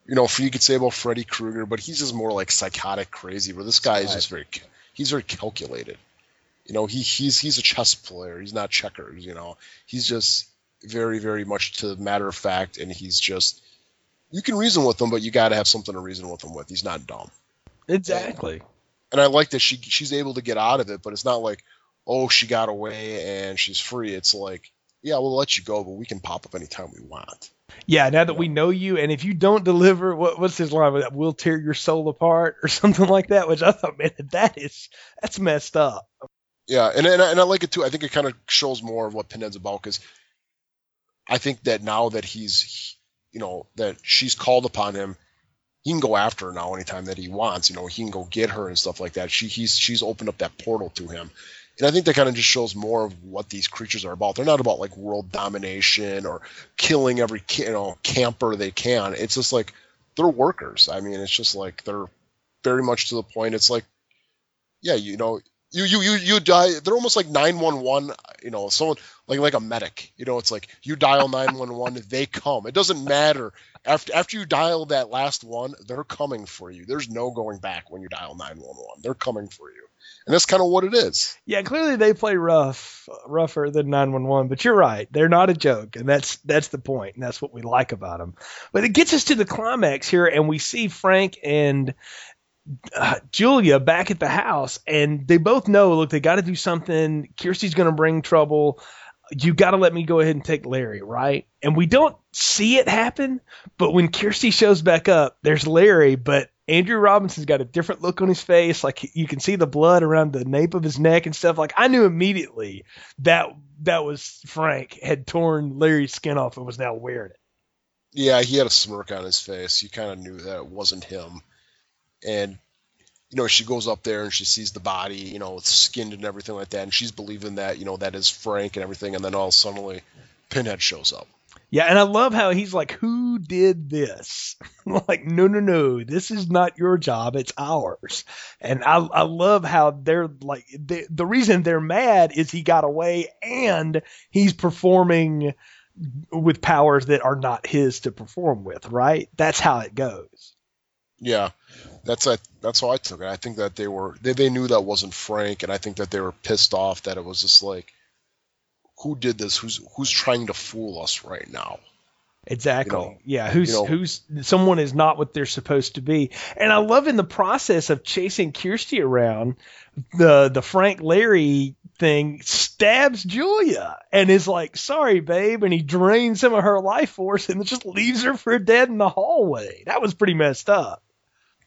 you know, you could say about Freddy Krueger, but he's just more like psychotic crazy. Where this guy is just very, he's very calculated. You know, he he's he's a chess player. He's not checkers. You know, he's just very very much to matter of fact, and he's just you can reason with him, but you got to have something to reason with him with. He's not dumb exactly and I like that she she's able to get out of it, but it's not like, oh, she got away and she's free. It's like, yeah, we'll let you go, but we can pop up anytime we want. Yeah, now that we know you, and if you don't deliver, what, what's his line? That we'll tear your soul apart, or something like that. Which I thought, man, that is that's messed up. Yeah, and and I, and I like it too. I think it kind of shows more of what Pinhead's about because I think that now that he's, you know, that she's called upon him, he can go after her now anytime that he wants. You know, he can go get her and stuff like that. She he's she's opened up that portal to him. And I think that kind of just shows more of what these creatures are about. They're not about like world domination or killing every you know camper they can. It's just like they're workers. I mean, it's just like they're very much to the point. It's like, yeah, you know, you you you you die. They're almost like nine one one. You know, someone like like a medic. You know, it's like you dial nine one one, they come. It doesn't matter after after you dial that last one, they're coming for you. There's no going back when you dial nine one one. They're coming for you, and that's kind of what it is. Yeah, clearly they play rough, rougher than 911. But you're right, they're not a joke, and that's that's the point, and that's what we like about them. But it gets us to the climax here, and we see Frank and uh, Julia back at the house, and they both know, look, they got to do something. Kirsty's going to bring trouble. You got to let me go ahead and take Larry, right? And we don't see it happen, but when Kirsty shows back up, there's Larry, but Andrew Robinson's got a different look on his face. Like you can see the blood around the nape of his neck and stuff. Like I knew immediately that that was Frank had torn Larry's skin off and was now wearing it. Yeah, he had a smirk on his face. You kind of knew that it wasn't him. And you know, she goes up there and she sees the body, you know, it's skinned and everything like that, and she's believing that, you know, that is Frank and everything, and then all suddenly Pinhead shows up. Yeah, and I love how he's like, "Who did this?" like, no, no, no, this is not your job; it's ours. And I, I love how they're like, they, the reason they're mad is he got away and he's performing with powers that are not his to perform with. Right? That's how it goes. Yeah, that's that's how I took it. I think that they were they, they knew that wasn't Frank, and I think that they were pissed off that it was just like, who did this? Who's who's trying to fool us right now? Exactly. You know, yeah. Who's you know- who's someone is not what they're supposed to be. And I love in the process of chasing Kirsty around, the the Frank Larry thing stabs Julia and is like, "Sorry, babe," and he drains some of her life force and just leaves her for dead in the hallway. That was pretty messed up.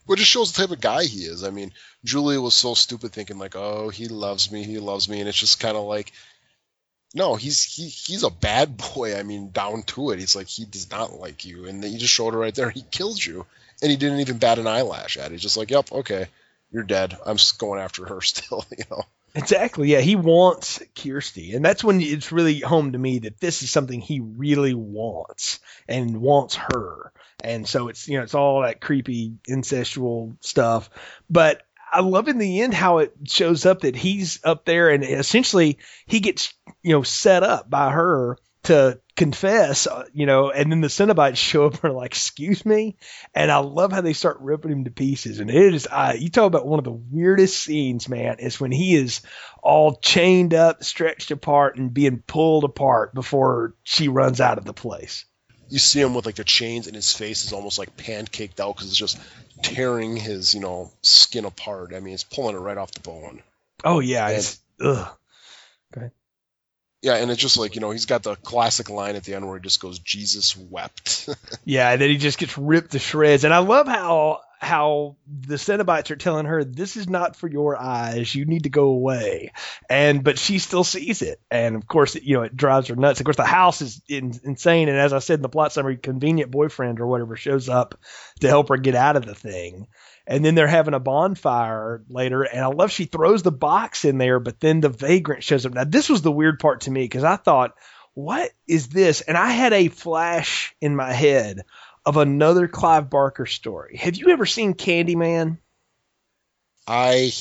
Well, just shows the type of guy he is. I mean, Julia was so stupid thinking like, "Oh, he loves me, he loves me," and it's just kind of like, no, he's he he's a bad boy. I mean, down to it, he's like he does not like you, and then you just showed her right there. He killed you, and he didn't even bat an eyelash at it. He's just like, "Yep, okay, you're dead. I'm going after her still," you know. Exactly. Yeah, he wants Kirsty, and that's when it's really home to me that this is something he really wants and wants her. And so it's you know it's all that creepy incestual stuff. But I love in the end how it shows up that he's up there and essentially he gets you know set up by her to confess, uh, you know, and then the Cenobites show up and are like, "Excuse me," and I love how they start ripping him to pieces. And it is, uh, you talk about one of the weirdest scenes, man, is when he is all chained up, stretched apart, and being pulled apart before she runs out of the place. You see him with like the chains, and his face is almost like pancaked out because it's just tearing his, you know, skin apart. I mean, it's pulling it right off the bone. Oh yeah, And- it's ugh. Yeah, and it's just like you know he's got the classic line at the end where he just goes, "Jesus wept." Yeah, and then he just gets ripped to shreds. And I love how how the Cenobites are telling her this is not for your eyes. You need to go away. And but she still sees it. And of course, you know, it drives her nuts. Of course, the house is in, insane. And as I said in the plot summary, convenient boyfriend or whatever shows up to help her get out of the thing. And then they're having a bonfire later, and I love she throws the box in there, but then the vagrant shows up. Now, this was the weird part to me because I thought, what is this? And I had a flash in my head of another Clive Barker story. Have you ever seen Candyman? I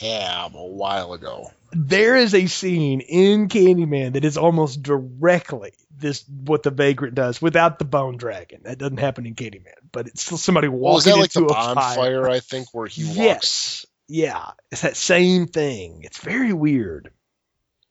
have a while ago. There is a scene in Candyman that is almost directly this what the vagrant does without the bone dragon. That doesn't happen in Candyman, but it's still somebody walking Well, is that like into the a fire. bonfire? I think where he walks. Yes. Yeah. It's that same thing. It's very weird.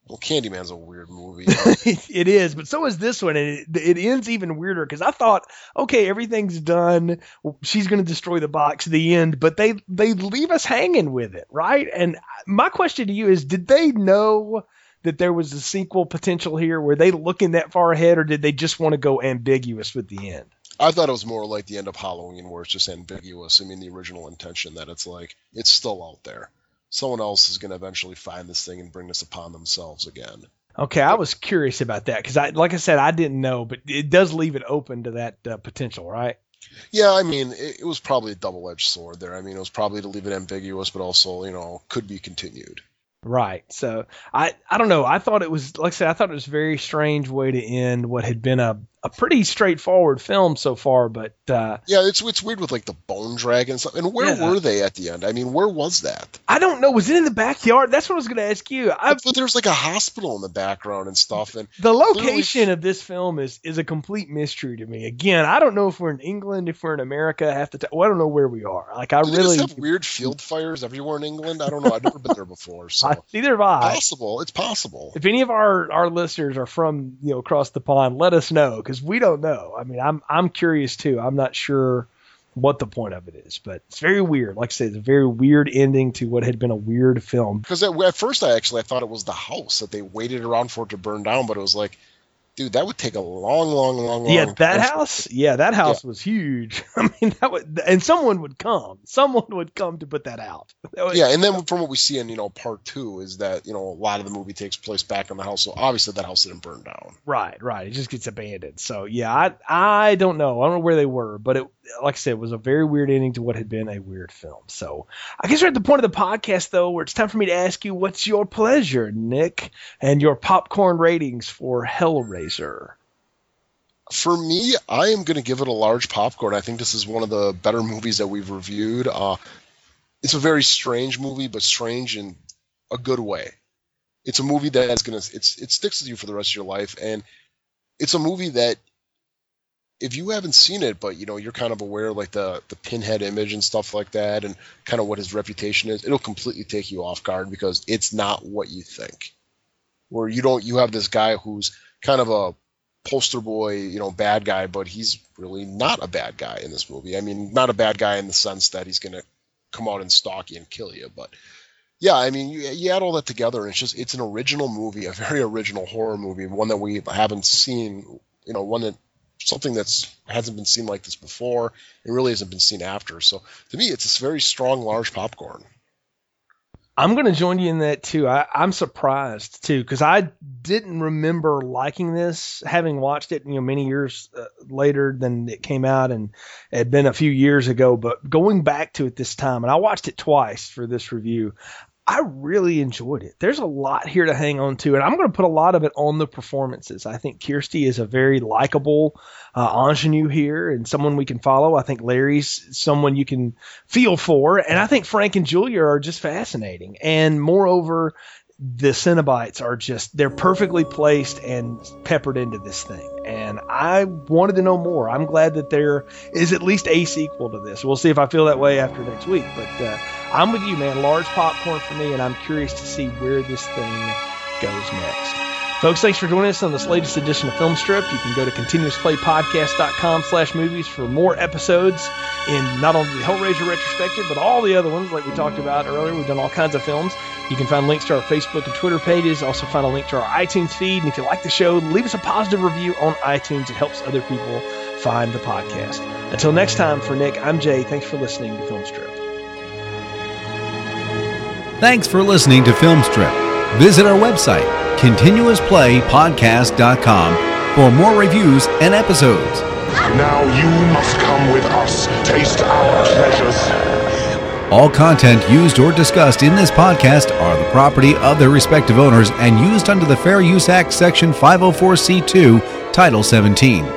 Well, Candyman's a weird movie. it is, but so is this one, and it, it ends even weirder because I thought, okay, everything's done. She's going to destroy the box. The end, but they they leave us hanging with it, right? And my question to you is, did they know that there was a sequel potential here? Were they looking that far ahead, or did they just want to go ambiguous with the end? I thought it was more like the end of Halloween, where it's just ambiguous. I mean, the original intention that it's like it's still out there. Someone else is going to eventually find this thing and bring this upon themselves again. Okay, I was curious about that because I, like I said, I didn't know, but it does leave it open to that uh, potential, right? Yeah, I mean, it, it was probably a double-edged sword there. I mean, it was probably to leave it ambiguous, but also, you know, could be continued. Right. So I I don't know. I thought it was like I said, I thought it was a very strange way to end what had been a, a pretty straightforward film so far, but uh, Yeah, it's it's weird with like the bone dragon and stuff. And where Yeah. were they at the end? I mean, where was that? I don't know. Was it in the backyard? That's what I was going to ask you. I, But there's like a hospital in the background and stuff. And the location of this film is is a complete mystery to me. Again, I don't know if we're in England, if we're in America half the time. Well, I don't know where we are. Like I do really, have weird field fires everywhere in England? I don't know. I've never been there before. So I, neither have I. possible. It's possible. If any of our, our listeners are from you know across the pond, let us know because we don't know. I mean, I'm I'm curious too. I'm not sure what the point of it is, but it's very weird. Like I said, it's a very weird ending to what had been a weird film. Because at, at first, I actually I thought it was the house that they waited around for it to burn down, but it was like, dude, that would take a long, long, long, long. Yeah, that house. Yeah, that house was huge. I mean, that would, and someone would come. Someone would come to put that out. That was- Yeah, and then from what we see in you know part two is that you know a lot of the movie takes place back in the house, so obviously that house didn't burn down. Right, right. It just gets abandoned. So yeah, I I don't know. I don't know where they were, but it like I said, it was a very weird ending to what had been a weird film. So I guess we're at the point of the podcast though, where it's time for me to ask you what's your pleasure, Nick, and your popcorn ratings for Hellraiser. For me, I am going to give it a large popcorn. I think this is one of the better movies that we've reviewed. Uh, it's a very strange movie, but strange in a good way. It's a movie that is going to it's it sticks with you for the rest of your life, and it's a movie that if you haven't seen it, but you know you're kind of aware like the the pinhead image and stuff like that, and kind of what his reputation is, it'll completely take you off guard because it's not what you think. Where you don't you have this guy who's kind of a poster boy, you know, bad guy, but he's really not a bad guy in this movie. I mean, not a bad guy in the sense that he's going to come out and stalk you and kill you, but yeah, I mean, you, you add all that together, and it's just it's an original movie, a very original horror movie, one that we haven't seen, you know, one that something that's hasn't been seen like this before, It really hasn't been seen after. So to me, it's this very strong, large popcorn. I'm going to join you in that too. I, I'm surprised too because I didn't remember liking this, having watched it, you know, many years uh, later than it came out, and it had been a few years ago. But going back to it this time, and I watched it twice for this review, I really enjoyed it. There's a lot here to hang on to, and I'm going to put a lot of it on the performances. I think Kirsty is a very likable uh, ingenue here and someone we can follow. I think Larry's someone you can feel for, and I think Frank and Julia are just fascinating. And moreover, the Cenobites are just they're perfectly placed and peppered into this thing. And I wanted to know more. I'm glad that there is at least a sequel to this. We'll see if I feel that way after next week. But uh, I'm with you, man. Large popcorn for me, and I'm curious to see where this thing goes next. Folks, thanks for joining us on this latest edition of Film Strip. You can go to continuousplaypodcast.com slash movies for more episodes in not only the Hellraiser retrospective, but all the other ones like we talked about earlier. We've done all kinds of films. You can find links to our Facebook and Twitter pages. Also find a link to our iTunes feed. And if you like the show, leave us a positive review on iTunes. It helps other people find the podcast. Until next time, for Nick, I'm Jay. Thanks for listening to Film Strip. Thanks for listening to Filmstrip. Visit our website, continuousplaypodcast.com, for more reviews and episodes. Now you must come with us. Taste our pleasures. All content used or discussed in this podcast are the property of their respective owners and used under the Fair Use Act, Section 504C2, Title 17.